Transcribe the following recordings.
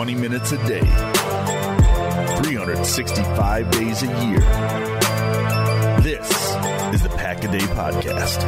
20 minutes a day, 365 days a year. This is the Pack a Day Podcast.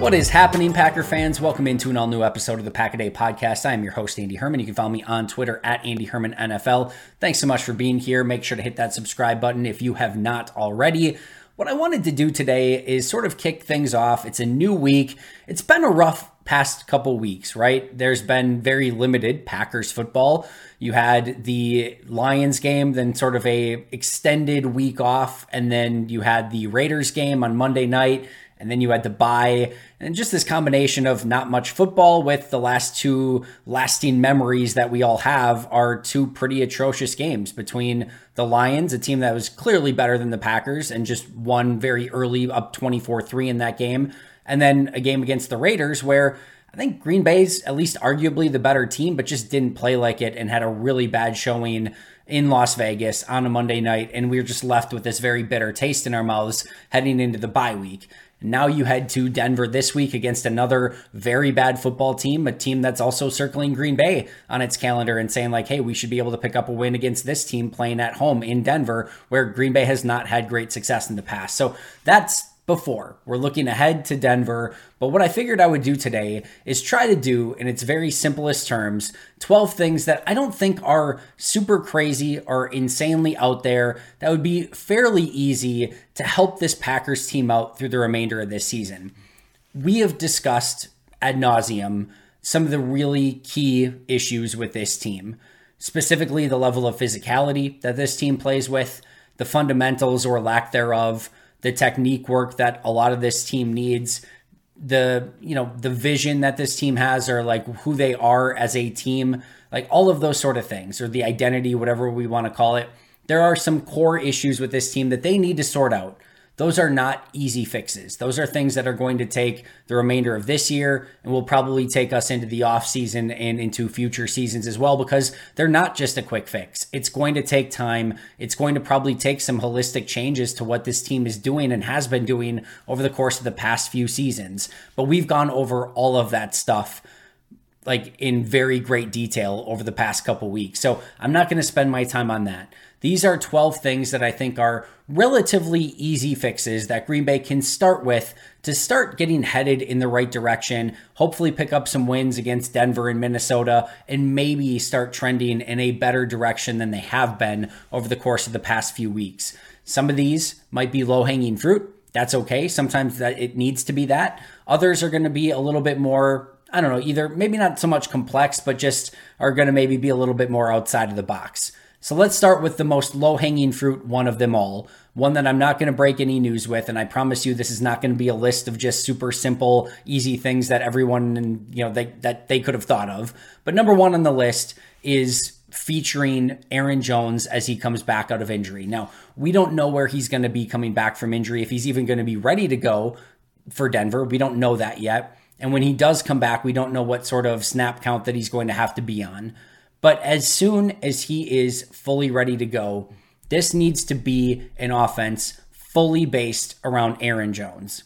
What is happening, Packer fans? Welcome into an all new episode of the Pack a Day Podcast. I am your host, Andy Herman. You can follow me on Twitter at Andy Herman NFL. Thanks so much for being here. Make sure to hit that subscribe button if you have not already. What I wanted to do today is sort of kick things off. It's a new week. It's been a rough past couple weeks, right? There's been very limited Packers football. You had the Lions game, then sort of a extended week off, and then you had the Raiders game on Monday night and then you had the bye, and just this combination of not much football with the last two lasting memories that we all have are two pretty atrocious games between the Lions, a team that was clearly better than the Packers and just won very early up 24-3 in that game, and then a game against the Raiders where I think Green Bay's at least arguably the better team, but just didn't play like it and had a really bad showing in Las Vegas on a Monday night. And we were just left with this very bitter taste in our mouths heading into the bye week. Now you head to Denver this week against another very bad football team, a team that's also circling Green Bay on its calendar and saying, like, hey, we should be able to pick up a win against this team playing at home in Denver, where Green Bay has not had great success in the past. So that's before. We're looking ahead to Denver. But what I figured I would do today is try to do, in its very simplest terms, 12 things that I don't think are super crazy or insanely out there that would be fairly easy to help this Packers team out through the remainder of this season. We have discussed ad nauseum some of the really key issues with this team, specifically the level of physicality that this team plays with, the fundamentals or lack thereof the technique work that a lot of this team needs. The you know the vision that this team has or like who they are as a team like all of those sort of things or the identity whatever we want to call it. There are some core issues with this team that they need to sort out those are not easy fixes. Those are things that are going to take the remainder of this year and will probably take us into the off season and into future seasons as well because they're not just a quick fix. It's going to take time. It's going to probably take some holistic changes to what this team is doing and has been doing over the course of the past few seasons. But we've gone over all of that stuff like in very great detail over the past couple weeks. So I'm not going to spend my time on that. These are 12 things that I think are relatively easy fixes that Green Bay can start with to start getting headed in the right direction, hopefully pick up some wins against Denver and Minnesota, and maybe start trending in a better direction than they have been over the course of the past few weeks. Some of these might be low hanging fruit. That's okay. Sometimes that it needs to be that. Others are going to be a little bit more I don't know, either maybe not so much complex, but just are going to maybe be a little bit more outside of the box. So let's start with the most low hanging fruit one of them all. One that I'm not going to break any news with, and I promise you, this is not going to be a list of just super simple, easy things that everyone you know they, that they could have thought of. But number one on the list is featuring Aaron Jones as he comes back out of injury. Now we don't know where he's going to be coming back from injury, if he's even going to be ready to go for Denver. We don't know that yet. And when he does come back, we don't know what sort of snap count that he's going to have to be on. But as soon as he is fully ready to go, this needs to be an offense fully based around Aaron Jones.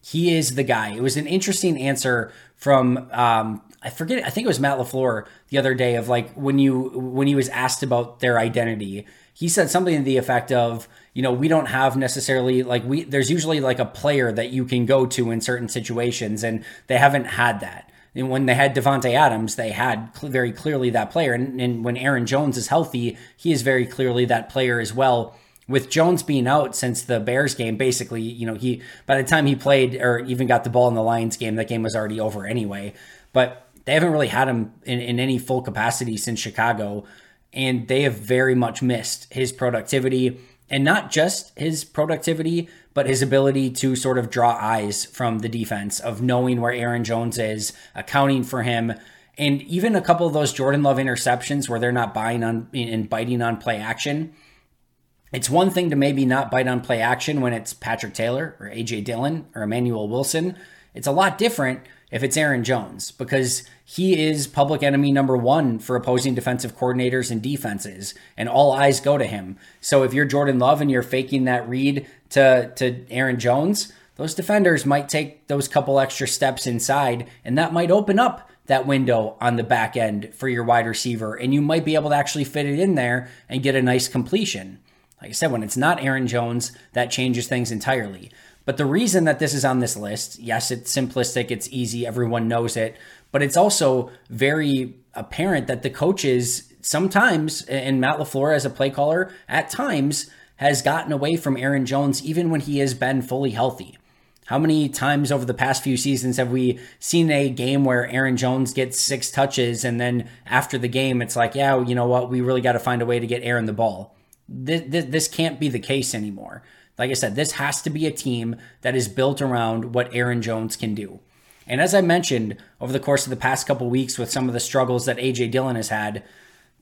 He is the guy. It was an interesting answer from um, I forget. I think it was Matt LaFleur the other day of like when you when he was asked about their identity, he said something to the effect of, you know, we don't have necessarily like we there's usually like a player that you can go to in certain situations, and they haven't had that. And when they had Davante Adams, they had cl- very clearly that player. And, and when Aaron Jones is healthy, he is very clearly that player as well. With Jones being out since the Bears game, basically, you know, he by the time he played or even got the ball in the Lions game, that game was already over anyway. But they haven't really had him in, in any full capacity since Chicago, and they have very much missed his productivity and not just his productivity, but his ability to sort of draw eyes from the defense of knowing where Aaron Jones is, accounting for him, and even a couple of those Jordan Love interceptions where they're not buying on and biting on play action. It's one thing to maybe not bite on play action when it's Patrick Taylor or AJ Dillon or Emmanuel Wilson. It's a lot different if it's Aaron Jones because he is public enemy number one for opposing defensive coordinators and defenses, and all eyes go to him. So if you're Jordan Love and you're faking that read to, to Aaron Jones, those defenders might take those couple extra steps inside, and that might open up that window on the back end for your wide receiver, and you might be able to actually fit it in there and get a nice completion. Like I said, when it's not Aaron Jones, that changes things entirely. But the reason that this is on this list, yes, it's simplistic, it's easy, everyone knows it, but it's also very apparent that the coaches sometimes, and Matt LaFleur as a play caller, at times has gotten away from Aaron Jones even when he has been fully healthy. How many times over the past few seasons have we seen a game where Aaron Jones gets six touches and then after the game it's like, yeah, you know what, we really got to find a way to get Aaron the ball. This, this, this can't be the case anymore. Like I said, this has to be a team that is built around what Aaron Jones can do. And as I mentioned over the course of the past couple weeks with some of the struggles that AJ Dillon has had,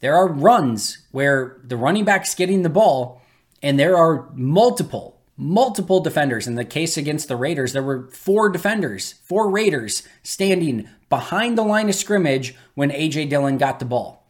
there are runs where the running back's getting the ball and there are multiple, multiple defenders. In the case against the Raiders, there were four defenders, four Raiders standing behind the line of scrimmage when AJ Dillon got the ball.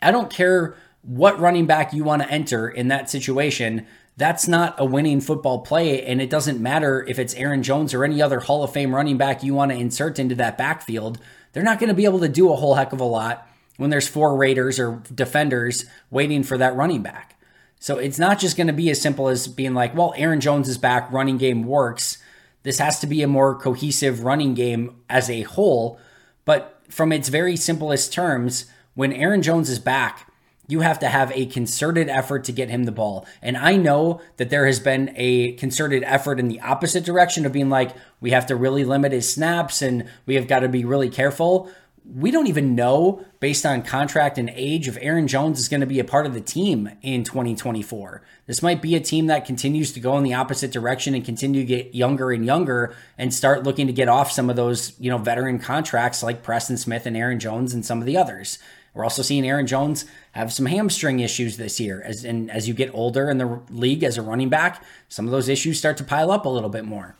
I don't care what running back you want to enter in that situation. That's not a winning football play. And it doesn't matter if it's Aaron Jones or any other Hall of Fame running back you want to insert into that backfield. They're not going to be able to do a whole heck of a lot when there's four Raiders or defenders waiting for that running back. So it's not just going to be as simple as being like, well, Aaron Jones is back, running game works. This has to be a more cohesive running game as a whole. But from its very simplest terms, when Aaron Jones is back, you have to have a concerted effort to get him the ball. And I know that there has been a concerted effort in the opposite direction of being like, we have to really limit his snaps and we have got to be really careful. We don't even know, based on contract and age, if Aaron Jones is going to be a part of the team in 2024. This might be a team that continues to go in the opposite direction and continue to get younger and younger and start looking to get off some of those, you know, veteran contracts like Preston Smith and Aaron Jones and some of the others. We're also seeing Aaron Jones have some hamstring issues this year. As and as you get older in the league as a running back, some of those issues start to pile up a little bit more.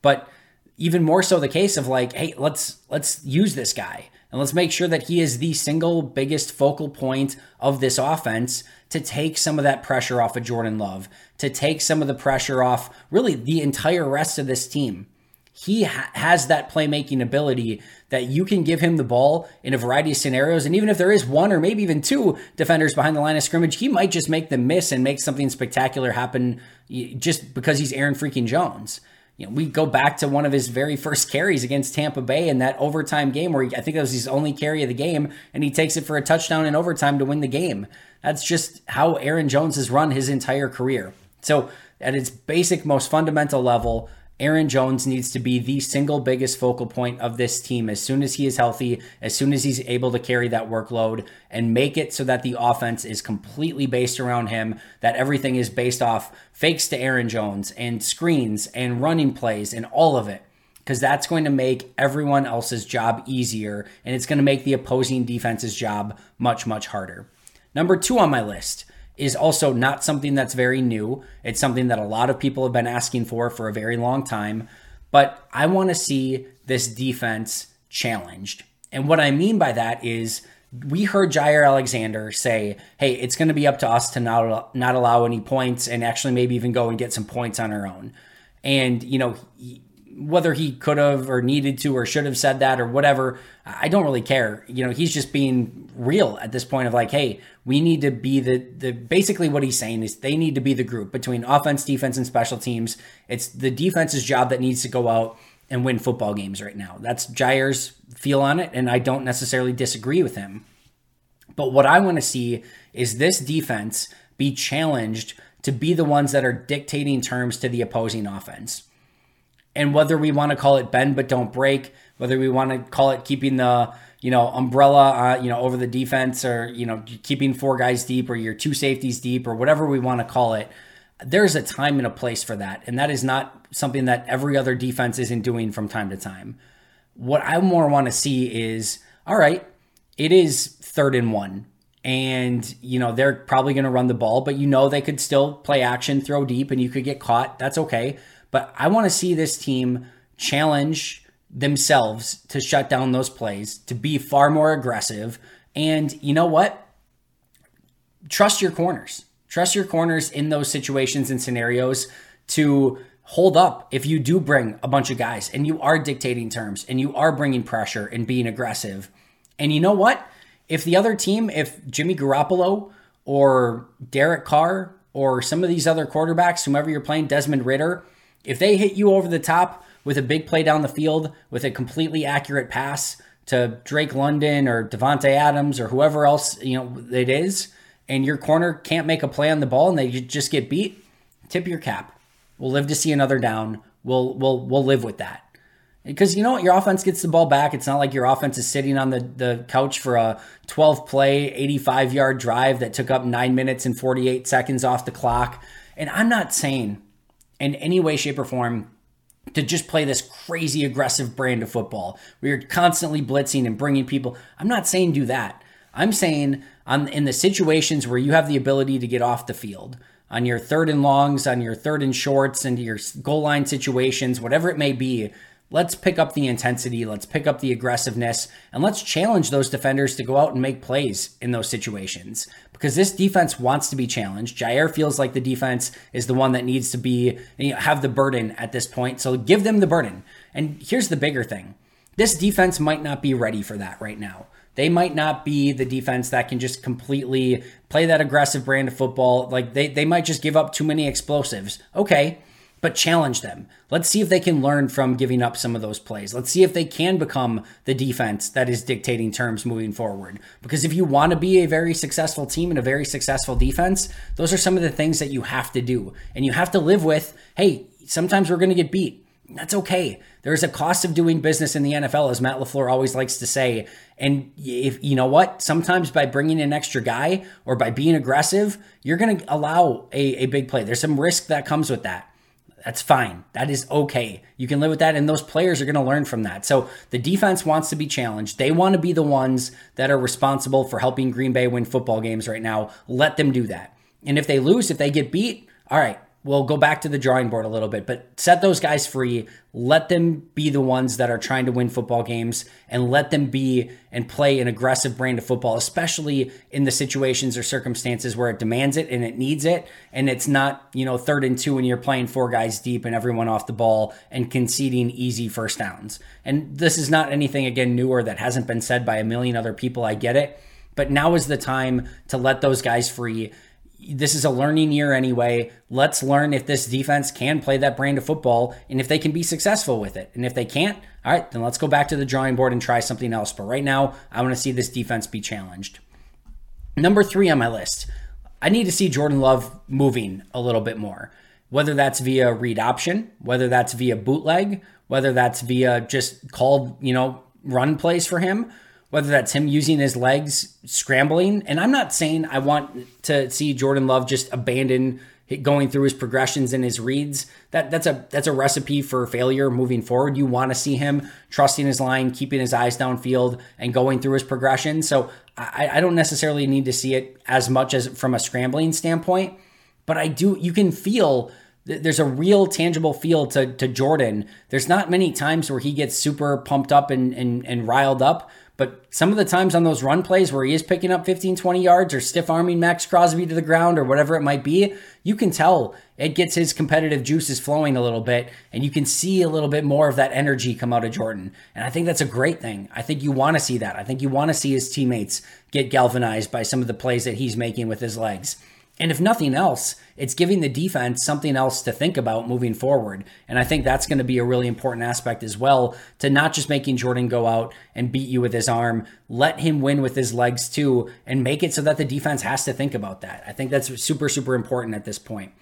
But even more so the case of like, hey, let's let's use this guy and let's make sure that he is the single biggest focal point of this offense to take some of that pressure off of Jordan Love, to take some of the pressure off really the entire rest of this team he ha- has that playmaking ability that you can give him the ball in a variety of scenarios. And even if there is one or maybe even two defenders behind the line of scrimmage, he might just make them miss and make something spectacular happen just because he's Aaron freaking Jones. You know, we go back to one of his very first carries against Tampa Bay in that overtime game where he, I think that was his only carry of the game, and he takes it for a touchdown in overtime to win the game. That's just how Aaron Jones has run his entire career. So, at its basic, most fundamental level, Aaron Jones needs to be the single biggest focal point of this team as soon as he is healthy, as soon as he's able to carry that workload and make it so that the offense is completely based around him, that everything is based off fakes to Aaron Jones and screens and running plays and all of it. Because that's going to make everyone else's job easier and it's going to make the opposing defense's job much, much harder. Number two on my list is also not something that's very new. It's something that a lot of people have been asking for for a very long time. But I want to see this defense challenged. And what I mean by that is we heard Jaire Alexander say, hey, it's going to be up to us to not, not allow any points and actually maybe even go and get some points on our own. And, you know, whether he could have or needed to or should have said that or whatever, I don't really care. You know, he's just being real at this point of like, hey, we need to be the the basically what he's saying is they need to be the group between offense, defense, and special teams. It's the defense's job that needs to go out and win football games right now. That's Jaire's feel on it, and I don't necessarily disagree with him. But what I want to see is this defense be challenged to be the ones that are dictating terms to the opposing offense. And whether we want to call it bend but don't break, whether we want to call it keeping the you know umbrella uh, you know over the defense or you know keeping four guys deep or your two safeties deep or whatever we want to call it there's a time and a place for that. And that is not something that every other defense isn't doing from time to time. What i more want to see is all right it is third and one and you know they're probably going to run the ball but you know they could still play action throw deep and you could get caught. That's okay but I want to see this team challenge themselves to shut down those plays, to be far more aggressive. And you know what? Trust your corners. Trust your corners in those situations and scenarios to hold up if you do bring a bunch of guys and you are dictating terms and you are bringing pressure and being aggressive. And you know what? If the other team, if Jimmy Garoppolo or Derek Carr or some of these other quarterbacks, whomever you're playing, Desmond Ridder, if they hit you over the top with a big play down the field with a completely accurate pass to Drake London or Davante Adams or whoever else you know it is, and your corner can't make a play on the ball and they just get beat, tip your cap. We'll live to see another down. We'll we'll we'll live with that. Because you know what, your offense gets the ball back. It's not like your offense is sitting on the, the couch for a 12 play, 85 yard drive that took up nine minutes and 48 seconds off the clock. And I'm not saying in any way, shape, or form to just play this crazy aggressive brand of football where you're constantly blitzing and bringing people. I'm not saying do that. I'm saying on in the situations where you have the ability to get off the field, on your third and longs, on your third and shorts, and your goal line situations, whatever it may be, let's pick up the intensity, let's pick up the aggressiveness, and let's challenge those defenders to go out and make plays in those situations. Because this defense wants to be challenged. Jaire feels like the defense is the one that needs to be you know, have the burden at this point. So give them the burden. And here's the bigger thing. This defense might not be ready for that right now. They might not be the defense that can just completely play that aggressive brand of football. Like they, they might just give up too many explosives. Okay, but challenge them. Let's see if they can learn from giving up some of those plays. Let's see if they can become the defense that is dictating terms moving forward. Because if you want to be a very successful team and a very successful defense, those are some of the things that you have to do. And you have to live with hey, sometimes we're going to get beat. That's okay. There's a cost of doing business in the NFL, as Matt LaFleur always likes to say. And if you know what, sometimes by bringing an extra guy or by being aggressive, you're going to allow a, a big play. There's some risk that comes with that. That's fine. That is okay. You can live with that, and those players are going to learn from that. So the defense wants to be challenged. They want to be the ones that are responsible for helping Green Bay win football games right now. Let them do that. And if they lose, if they get beat, all right, we'll go back to the drawing board a little bit, but set those guys free. Let them be the ones that are trying to win football games and let them be and play an aggressive brand of football, especially in the situations or circumstances where it demands it and it needs it. And it's not, you know, third and two and you're playing four guys deep and everyone off the ball and conceding easy first downs. And this is not anything, again, newer that hasn't been said by a million other people. I get it. But now is the time to let those guys free this is a learning year anyway. Let's learn if this defense can play that brand of football and if they can be successful with it. And if they can't, all right, then let's go back to the drawing board and try something else. But right now, I want to see this defense be challenged. Number three on my list, I need to see Jordan Love moving a little bit more, whether that's via read option, whether that's via bootleg, whether that's via just called, you know, run plays for him whether that's him using his legs scrambling. And I'm not saying I want to see Jordan Love just abandon going through his progressions and his reads. That that's a that's a recipe for failure moving forward. You want to see him trusting his line, keeping his eyes downfield, and going through his progression. So I, I don't necessarily need to see it as much as from a scrambling standpoint, but I do. You can feel there's a real tangible feel to, to Jordan. There's not many times where he gets super pumped up and, and, and riled up, but some of the times on those run plays where he is picking up 15, 20 yards or stiff arming Maxx Crosby to the ground or whatever it might be, you can tell it gets his competitive juices flowing a little bit and you can see a little bit more of that energy come out of Jordan. And I think that's a great thing. I think you want to see that. I think you want to see his teammates get galvanized by some of the plays that he's making with his legs. And if nothing else, it's giving the defense something else to think about moving forward. And I think that's going to be a really important aspect as well to not just making Jordan go out and beat you with his arm, let him win with his legs too, and make it so that the defense has to think about that. I think that's super, super important at this point.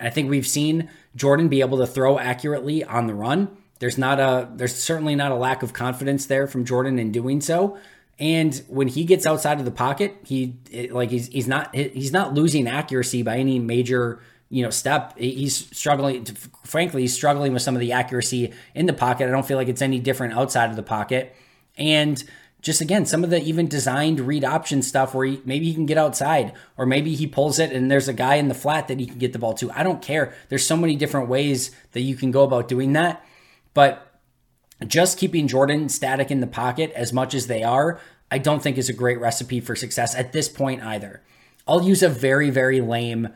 I think we've seen Jordan be able to throw accurately on the run. There's not a there's certainly not a lack of confidence there from Jordan in doing so. And when he gets outside of the pocket, he like he's he's not he's not losing accuracy by any major you know step. He's struggling. Frankly, he's struggling with some of the accuracy in the pocket. I don't feel like it's any different outside of the pocket. And just again, some of the even designed read option stuff where he, maybe he can get outside, or maybe he pulls it and there's a guy in the flat that he can get the ball to. I don't care. There's so many different ways that you can go about doing that. But just keeping Jordan static in the pocket as much as they are, I don't think is a great recipe for success at this point either. I'll use a very, very lame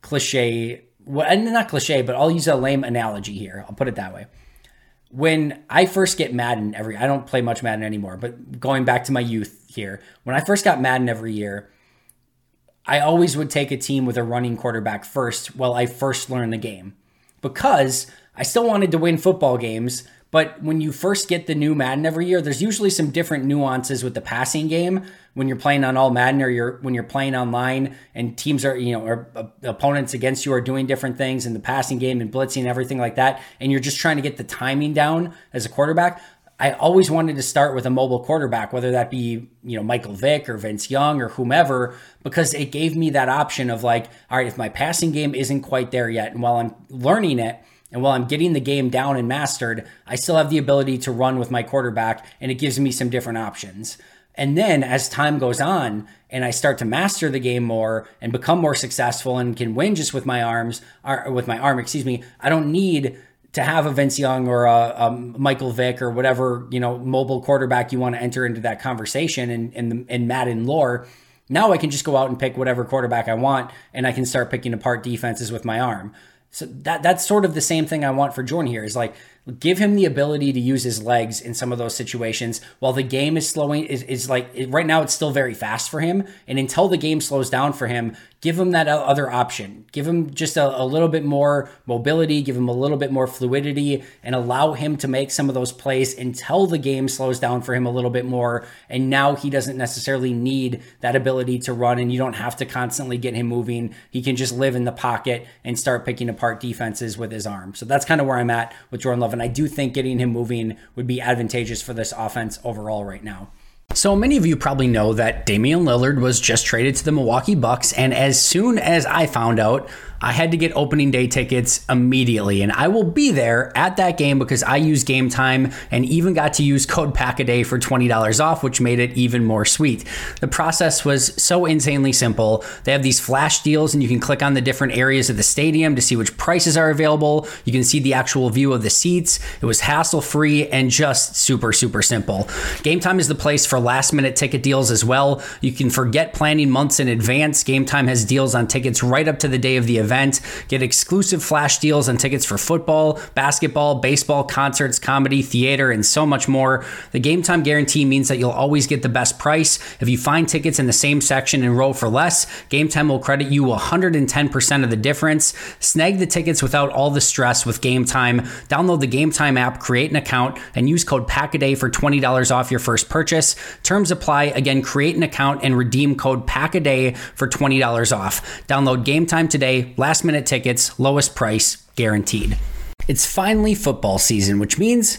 cliche well, not cliche, but I'll use a lame analogy here. I'll put it that way. When I first get Madden every, I don't play much Madden anymore, but going back to my youth here, when I first got Madden every year, I always would take a team with a running quarterback first while I first learned the game because I still wanted to win football games but when you first get the new Madden every year, there's usually some different nuances with the passing game when you're playing on all Madden or you're when you're playing online and teams are you know or uh, opponents against you are doing different things in the passing game and blitzing and everything like that, and you're just trying to get the timing down as a quarterback. I always wanted to start with a mobile quarterback, whether that be, you know, Michael Vick or Vince Young or whomever, because it gave me that option of like, all right, if my passing game isn't quite there yet, and while I'm learning it, and while I'm getting the game down and mastered, I still have the ability to run with my quarterback, and it gives me some different options. And then as time goes on and I start to master the game more and become more successful and can win just with my arms, or with my arm, excuse me, I don't need to have a Vince Young or a, a Michael Vick or whatever, you know, mobile quarterback you want to enter into that conversation and, in, in Madden lore. Now I can just go out and pick whatever quarterback I want and I can start picking apart defenses with my arm. So that that's sort of the same thing I want for Jordan here is like give him the ability to use his legs in some of those situations while the game is slowing is, is like right now it's still very fast for him. And until the game slows down for him give him that other option. Give him just a, a little bit more mobility give him a little bit more fluidity and allow him to make some of those plays until the game slows down for him a little bit more. And now he doesn't necessarily need that ability to run and you don't have to constantly get him moving. He can just live in the pocket and start picking apart defenses with his arm. So that's kind of where i'm at with jordan love and I do think getting him moving would be advantageous for this offense overall right now. So many of you probably know that Damian Lillard was just traded to the Milwaukee Bucks, and as soon as I found out, I had to get opening day tickets immediately, and I will be there at that game because I use Game Time and even got to use code Packaday for $20 off, which made it even more sweet. The process was so insanely simple. They have these flash deals, and you can click on the different areas of the stadium to see which prices are available. You can see the actual view of the seats. It was hassle free and just super, super simple. Game Time is the place for last minute ticket deals as well. You can forget planning months in advance. Game Time has deals on tickets right up to the day of the event. Get exclusive flash deals on tickets for football, basketball, baseball, concerts, comedy, theater, and so much more. The game time guarantee means that you'll always get the best price. If you find tickets in the same section and row for less, Game Time will credit you 110% of the difference. Snag the tickets without all the stress with Game Time. Download the Game Time app, create an account, and use code PACKADAY for $20 off your first purchase. Terms apply. Again, create an account and redeem code PACKADAY for $20 off. Download Game Time today last minute tickets, lowest price guaranteed. It's finally football season, which means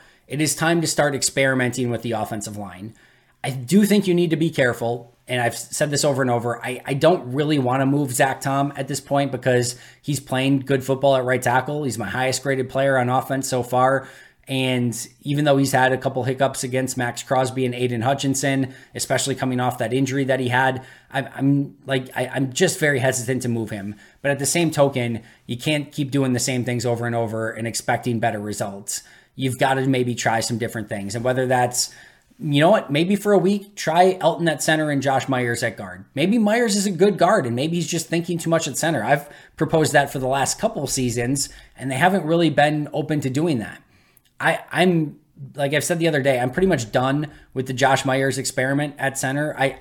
it is time to start experimenting with the offensive line. I do think you need to be careful. And I've said this over and over. I, I don't really want to move Zach Tom at this point because he's playing good football at right tackle. He's my highest graded player on offense so far. And even though he's had a couple hiccups against Maxx Crosby and Aidan Hutchinson, especially coming off that injury that he had, I'm, I'm like I, I'm just very hesitant to move him. But at the same token, you can't keep doing the same things over and over and expecting better results you've got to maybe try some different things. And whether that's you know what? Maybe for a week, try Elgton at center and Josh Myers at guard. Maybe Myers is a good guard and maybe he's just thinking too much at center. I've proposed that for the last couple seasons and they haven't really been open to doing that. I, I'm like I've said the other day, I'm pretty much done with the Josh Myers experiment at center. I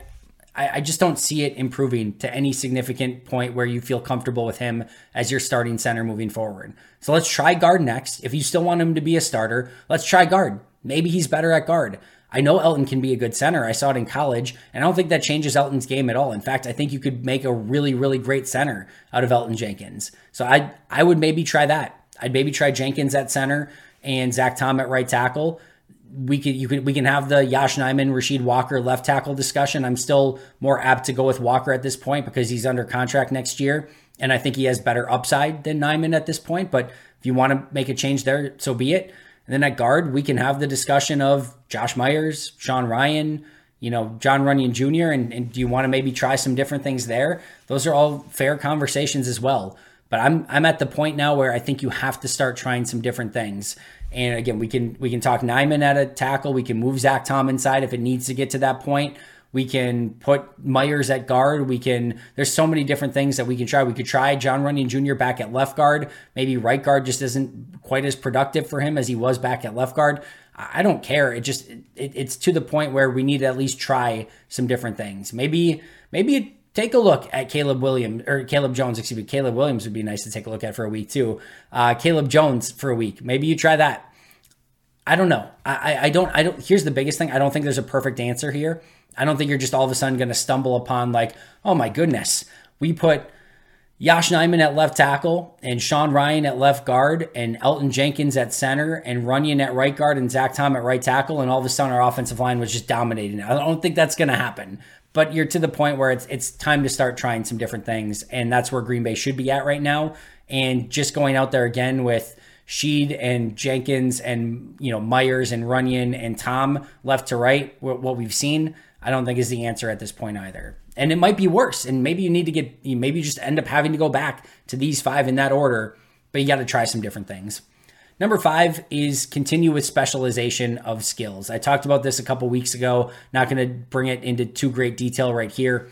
I, just don't see it improving to any significant point where you feel comfortable with him as your starting center moving forward. So let's try guard next. If you still want him to be a starter, let's try guard. Maybe he's better at guard. I know Elgton can be a good center. I saw it in college, and I don't think that changes Elgton's game at all. In fact, I think you could make a really, really great center out of Elgton Jenkins. So I I would maybe try that. I'd maybe try Jenkins at center and Zach Tom at right tackle. We could you could we can have the Yosh Nijman, Rasheed Walker left tackle discussion. I'm still more apt to go with Walker at this point because he's under contract next year, and I think he has better upside than Nijman at this point. But if you want to make a change there, so be it. And then at guard, we can have the discussion of Josh Myers, Sean Rhyan, you know, Jon Runyan Jr., and, and do you want to maybe try some different things there? Those are all fair conversations as well. But I'm I'm at the point now where I think you have to start trying some different things. And again, we can we can talk Nijman at a tackle. We can move Zach Tom inside if it needs to get to that point. We can put Myers at guard. We can, there's so many different things that we can try. We could try Jon Runyan Jr. back at left guard. Maybe right guard just isn't quite as productive for him as he was back at left guard. I don't care. It just, it, it's to the point where we need to at least try some different things. Maybe, maybe take a look at Caleb Williams or Caleb Jones, excuse me. Caleb Williams would be nice to take a look at for a week too. Uh, Caleb Jones for a week. Maybe you try that. I don't know. I, I don't, I don't, here's the biggest thing. I don't think there's a perfect answer here. I don't think you're just all of a sudden going to stumble upon like, oh my goodness, we put Yosh Nijman at left tackle and Sean Rhyan at left guard and Elgton Jenkins at center and Runyan at right guard and Zach Tom at right tackle and all of a sudden our offensive line was just dominating. I don't think that's going to happen. But you're to the point where it's it's time to start trying some different things, and that's where Green Bay should be at right now. And just going out there again with Sheed and Jenkins and you know Myers and Runyan and Tom left to right, what we've seen, I don't think is the answer at this point either. And it might be worse. And maybe you need to get, maybe you just end up having to go back to these five in that order, but you got to try some different things. Number five is continue with specialization of skills. I talked about this a couple weeks ago. Not going to bring it into too great detail right here,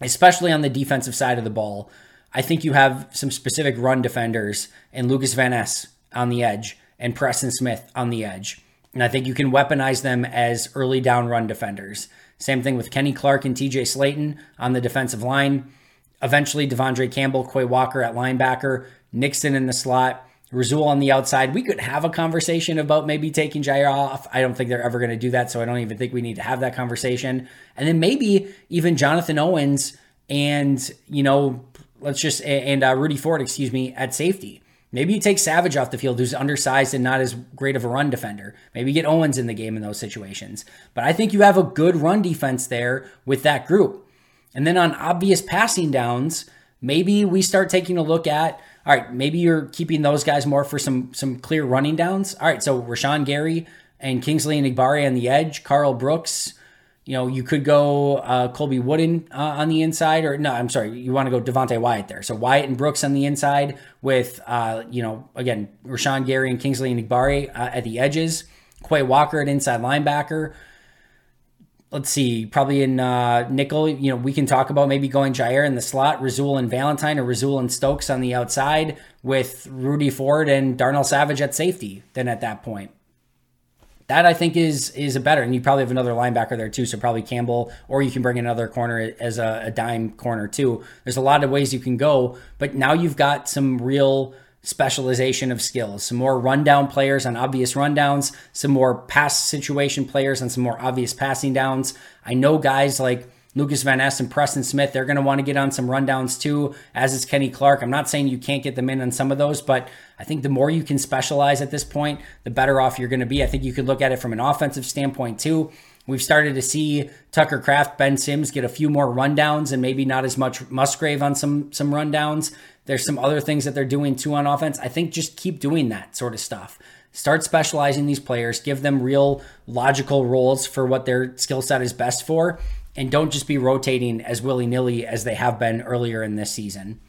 especially on the defensive side of the ball. I think you have some specific run defenders and Lucas Van Ness on the edge and Preston Smith on the edge. And I think you can weaponize them as early down run defenders. Same thing with Kenny Clark and TJ Slaton on the defensive line. Eventually, De'Vondre Campbell, Quay Walker at linebacker, Nixon in the slot, Rasul on the outside. We could have a conversation about maybe taking Jaire off. I don't think they're ever going to do that, so I don't even think we need to have that conversation. And then maybe even Jonathan Owens and, you know, let's just, and uh, Rudy Ford, excuse me, at safety. Maybe you take Savage off the field, who's undersized and not as great of a run defender. Maybe get Owens in the game in those situations. But I think you have a good run defense there with that group. And then on obvious passing downs, maybe we start taking a look at all right, maybe you're keeping those guys more for some some clear running downs. All right, so Rashan Gary and Kingsley Enagbare on the edge, Karl Brooks, you know, you could go uh, Colby Wooden uh, on the inside, or no, I'm sorry, you want to go Devonte Wyatt there. So Wyatt and Brooks on the inside with, uh, you know, again, Rashan Gary and Kingsley Enagbare uh, at the edges, Quay Walker at inside linebacker. Let's see, probably in uh, nickel, you know, we can talk about maybe going Jaire in the slot, Rasul and Valentine, or Rasul and Stokes on the outside with Rudy Ford and Darnell Savage at safety. Then at that point, that I think is is a better, and you probably have another linebacker there too. So probably Campbell, or you can bring another corner as a, a dime corner too. There's a lot of ways you can go, but now you've got some real specialization of skills, some more rundown players on obvious rundowns, some more pass situation players on some more obvious passing downs. I know guys like Lucas Van Ness and Preston Smith, they're going to want to get on some rundowns too, as is Kenny Clark. I'm not saying you can't get them in on some of those, but I think the more you can specialize at this point, the better off you're going to be. I think you could look at it from an offensive standpoint too. We've started to see Tucker Kraft, Ben Sims get a few more rundowns and maybe not as much Musgrave on some some rundowns. There's some other things that they're doing too on offense. I think just keep doing that sort of stuff. Start specializing these players, give them real logical roles for what their skill set is best for, and don't just be rotating as willy nilly as they have been earlier in this season.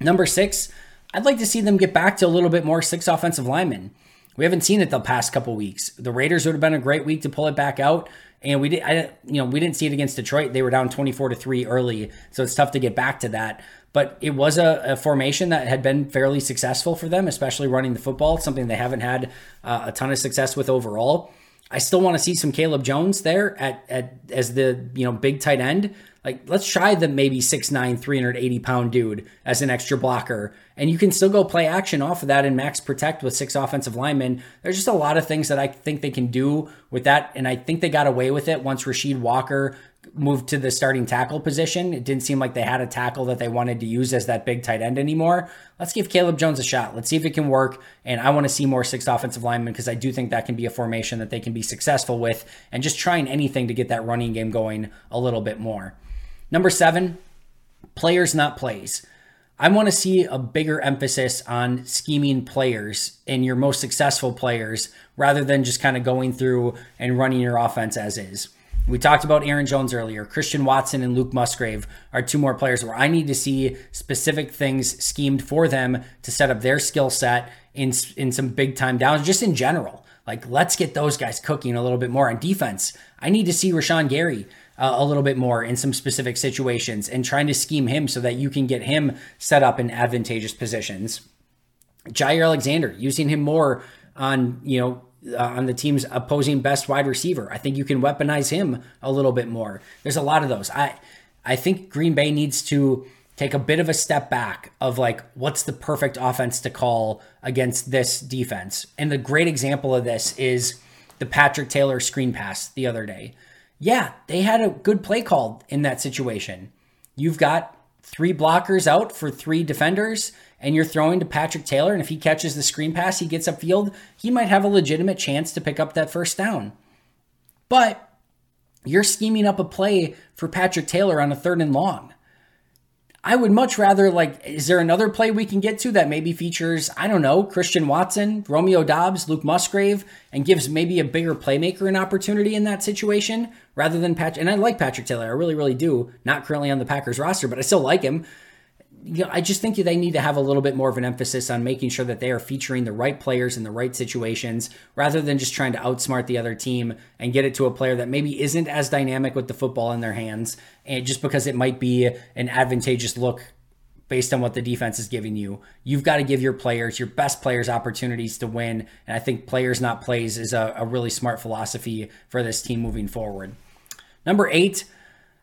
Number six, I'd like to see them get back to a little bit more six offensive linemen. We haven't seen it the past couple weeks. The Raiders would have been a great week to pull it back out. And we did, I, you know, we didn't see it against Detroit. They were down 24 to three early, so it's tough to get back to that. But it was a, a formation that had been fairly successful for them, especially running the football. Something they haven't had uh, a ton of success with overall. I still want to see some Caleb Jones there at, at as the you know big tight end. Like let's try the maybe 6'9", 380 pound dude as an extra blocker, and you can still go play action off of that and max protect with six offensive linemen. There's just a lot of things that I think they can do with that, and I think they got away with it once Rasheed Walker moved to the starting tackle position. It didn't seem like they had a tackle that they wanted to use as that big tight end anymore. Let's give Caleb Jones a shot. Let's see if it can work. And I want to see more six offensive linemen because I do think that can be a formation that they can be successful with and just trying anything to get that running game going a little bit more. Number seven, players, not plays. I want to see a bigger emphasis on scheming players and your most successful players rather than just kind of going through and running your offense as is. We talked about Aaron Jones earlier. Christian Watson and Luke Musgrave are two more players where I need to see specific things schemed for them to set up their skill set in in some big time downs, just in general. Like, let's get those guys cooking a little bit more on defense. I need to see Rashan Gary uh, a little bit more in some specific situations and trying to scheme him so that you can get him set up in advantageous positions. Jaire Alexander, using him more on, you know, uh, on the team's opposing best wide receiver. I think you can weaponize him a little bit more. There's a lot of those. I I think Green Bay needs to take a bit of a step back of like what's the perfect offense to call against this defense. And the great example of this is the Patrick Taylor screen pass the other day. Yeah, they had a good play called in that situation. You've got three blockers out for three defenders and you're throwing to Patrick Taylor, and if he catches the screen pass, he gets upfield, he might have a legitimate chance to pick up that first down. But you're scheming up a play for Patrick Taylor on a third and long. I would much rather like is there another play we can get to that maybe features I don't know Christian Watson, Romeo Doubs, Luke Musgrave and gives maybe a bigger playmaker an opportunity in that situation rather than Patrick and I like Patrick Taylor I really really do not currently on the Packers roster but I still like him you know, I just think they need to have a little bit more of an emphasis on making sure that they are featuring the right players in the right situations rather than just trying to outsmart the other team and get it to a player that maybe isn't as dynamic with the football in their hands and just because it might be an advantageous look based on what the defense is giving you. You've got to give your players, your best players, opportunities to win. And I think players, not plays, is a, a really smart philosophy for this team moving forward. Number eight,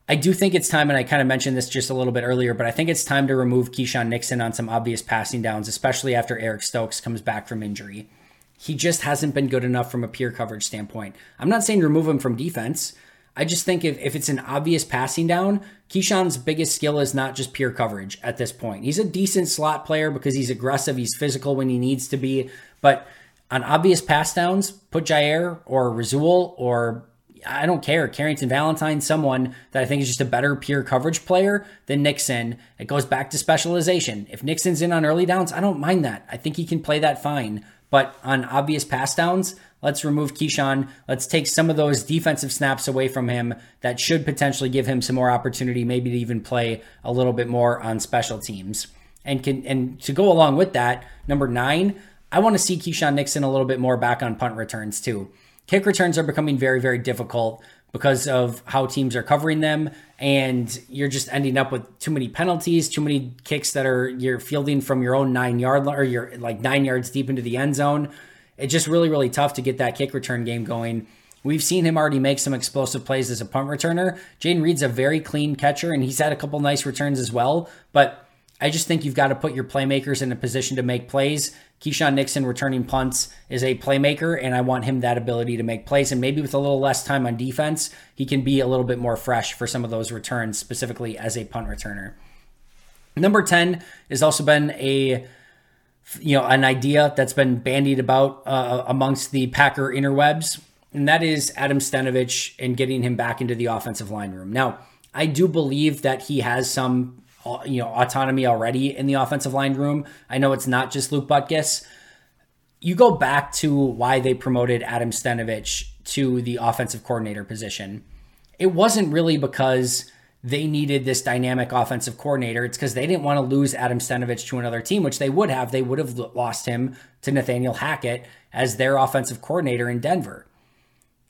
I do think it's time, and I kind of mentioned this just a little bit earlier, but I think it's time to remove Keisean Nixon on some obvious passing downs, especially after Eric Stokes comes back from injury. He just hasn't been good enough from a pure coverage standpoint. I'm not saying remove him from defense. I just think if, if it's an obvious passing down, Keisean's biggest skill is not just pure coverage at this point. He's a decent slot player because he's aggressive, he's physical when he needs to be, but on obvious pass downs, put Jaire or Rasul or I don't care. Carrington Valentine, someone that I think is just a better pure coverage player than Nixon. It goes back to specialization. If Nixon's in on early downs, I don't mind that. I think he can play that fine. But on obvious pass downs, let's remove Keisean. Let's take some of those defensive snaps away from him that should potentially give him some more opportunity, maybe to even play a little bit more on special teams. And can and to go along with that, number nine, I want to see Keisean Nixon a little bit more back on punt returns too. Kick returns are becoming very, very difficult because of how teams are covering them and you're just ending up with too many penalties too many kicks that are you're fielding from your own nine yard or you're like nine yards deep into the end zone. It's just really really tough to get that kick return game going. We've seen him already make some explosive plays as a punt returner. Jayden Reed's a very clean catcher and he's had a couple nice returns as well but I just think you've got to put your playmakers in a position to make plays. Keisean Nixon returning punts is a playmaker, and I want him that ability to make plays. And maybe with a little less time on defense, he can be a little bit more fresh for some of those returns, specifically as a punt returner. Number 10 has also been a you know an idea that's been bandied about uh, amongst the Packer interwebs, and that is Adam Stenavich and getting him back into the offensive line room. Now, I do believe that he has some you know autonomy already in the offensive line room. I know it's not just Luke Butkus. You go back to why they promoted Adam Stenavich to the offensive coordinator position. It wasn't really because they needed this dynamic offensive coordinator. It's because they didn't want to lose Adam Stenavich to another team, which they would have. They would have lost him to Nathaniel Hackett as their offensive coordinator in Denver.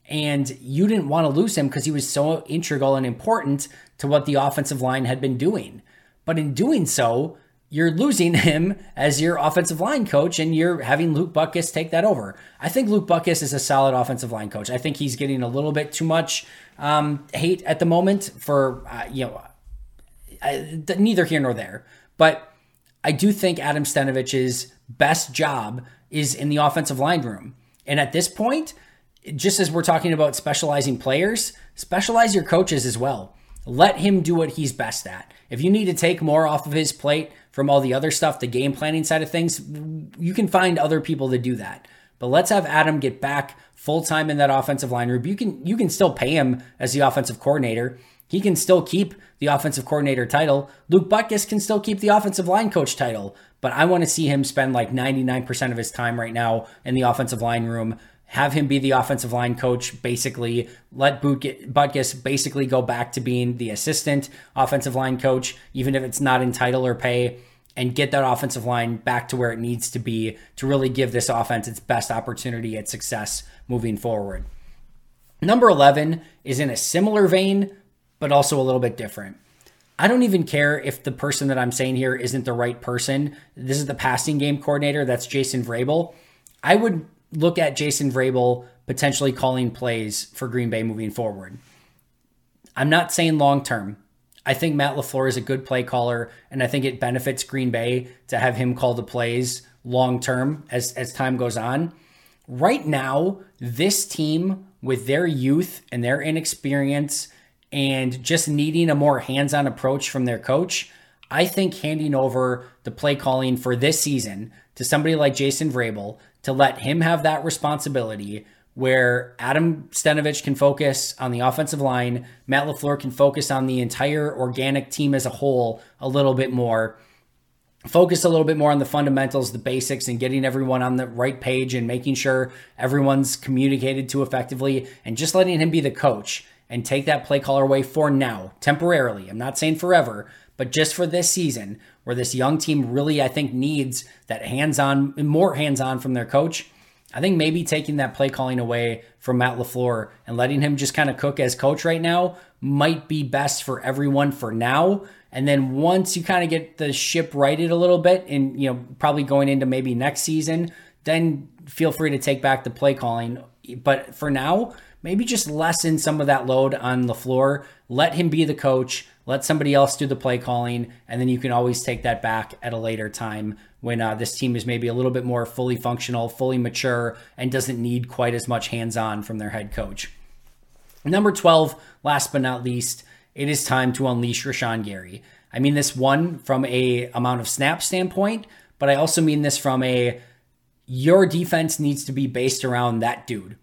And you didn't want to lose him because he was so integral and important to what the offensive line had been doing. But in doing so, you're losing him as your offensive line coach and you're having Luke Butkus take that over. I think Luke Butkus is a solid offensive line coach. I think he's getting a little bit too much um, hate at the moment for, uh, you know, I, neither here nor there. But I do think Adam Stenavich's best job is in the offensive line room. And at this point, just as we're talking about specializing players, specialize your coaches as well. Let him do what he's best at. If you need to take more off of his plate from all the other stuff, the game planning side of things, you can find other people to do that. But let's have Adam get back full time in that offensive line room. You can you can still pay him as the offensive coordinator. He can still keep the offensive coordinator title. Luke Butkus can still keep the offensive line coach title. But I want to see him spend like 99% of his time right now in the offensive line room have him be the offensive line coach, basically let Butkus basically go back to being the assistant offensive line coach, even if it's not in title or pay, and get that offensive line back to where it needs to be to really give this offense its best opportunity at success moving forward. Number 11 is in a similar vein, but also a little bit different. I don't even care if the person that I'm saying here isn't the right person. This is the passing game coordinator. That's Jason Vrabel. I would look at Jason Vrabel potentially calling plays for Green Bay moving forward. I'm not saying long term. I think Matt LaFleur is a good play caller, and I think it benefits Green Bay to have him call the plays long term as, as time goes on. Right now, this team, with their youth and their inexperience and just needing a more hands on approach from their coach, I think handing over the play calling for this season to somebody like Jason Vrabel to let him have that responsibility where Adam Stenavich can focus on the offensive line, Matt LaFleur can focus on the entire organic team as a whole a little bit more. Focus a little bit more on the fundamentals, the basics, and getting everyone on the right page and making sure everyone's communicated to effectively, and just letting him be the coach and take that play caller away for now, temporarily. I'm not saying forever, but just for this season, where this young team really, I think, needs that hands on, more hands on from their coach. I think maybe taking that play calling away from Matt LaFleur and letting him just kind of cook as coach right now might be best for everyone for now. And then once you kind of get the ship righted a little bit and, you know, probably going into maybe next season, then feel free to take back the play calling. But for now, maybe just lessen some of that load on LaFleur. Let him be the coach let somebody else do the play calling, and then you can always take that back at a later time when uh, this team is maybe a little bit more fully functional, fully mature, and doesn't need quite as much hands on from their head coach. Number 12, last but not least, it is time to unleash Rashan Gary. I mean this one from a amount of snap standpoint, but I also mean this from a your defense needs to be based around that dude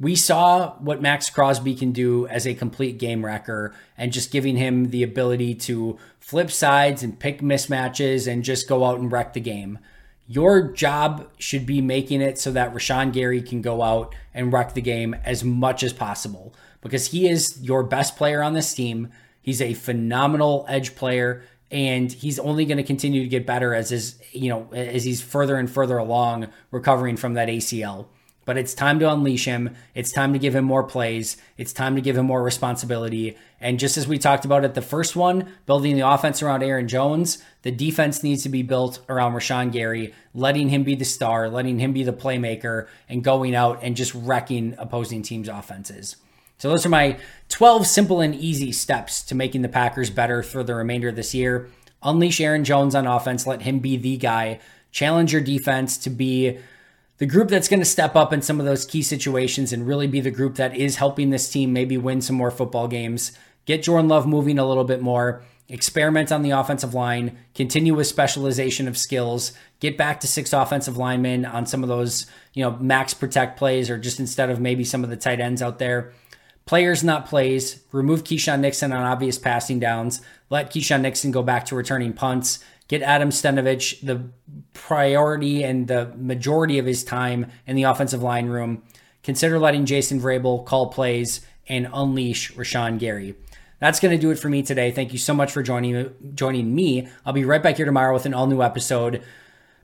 we saw what Maxx Crosby can do as a complete game wrecker and just giving him the ability to flip sides and pick mismatches and just go out and wreck the game. Your job should be making it so that Rashan Gary can go out and wreck the game as much as possible because he is your best player on this team. He's a phenomenal edge player and he's only going to continue to get better as his, you know, as he's further and further along recovering from that ACL but it's time to unleash him. It's time to give him more plays. It's time to give him more responsibility. And just as we talked about at the first one, building the offense around Aaron Jones, the defense needs to be built around Rashan Gary, letting him be the star, letting him be the playmaker, and going out and just wrecking opposing teams' offenses. So those are my 12 simple and easy steps to making the Packers better for the remainder of this year. Unleash Aaron Jones on offense, let him be the guy. Challenge your defense to be the group that's going to step up in some of those key situations and really be the group that is helping this team maybe win some more football games. Get Jordan Love moving a little bit more. Experiment on the offensive line. Continue with specialization of skills. Get back to six offensive linemen on some of those, you know, max protect plays or just instead of maybe some of the tight ends out there. Players, not plays. Remove Keisean Nixon on obvious passing downs. Let Keisean Nixon go back to returning punts get Adam Stenavich the priority and the majority of his time in the offensive line room. Consider letting Jason Vrabel call plays and unleash Rashan Gary. That's going to do it for me today. Thank you so much for joining joining me. I'll be right back here tomorrow with an all new episode.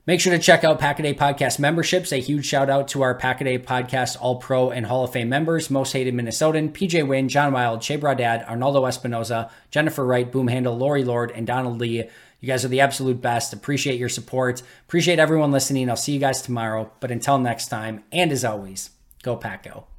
Make sure to check out Pack-A-Day Podcast memberships. A huge shout out to our Pack-A-Day Podcast All Pro and Hall of Fame members Most Hated Minnesotan, PJ Wynn, John Wild, Shea Bradad, Arnaldo Espinoza, Jennifer Wright, Boom Handle, Lori Lord, and Donald Lee. You guys are the absolute best. Appreciate your support. Appreciate everyone listening. I'll see you guys tomorrow. But until next time, and as always, go Pack Go.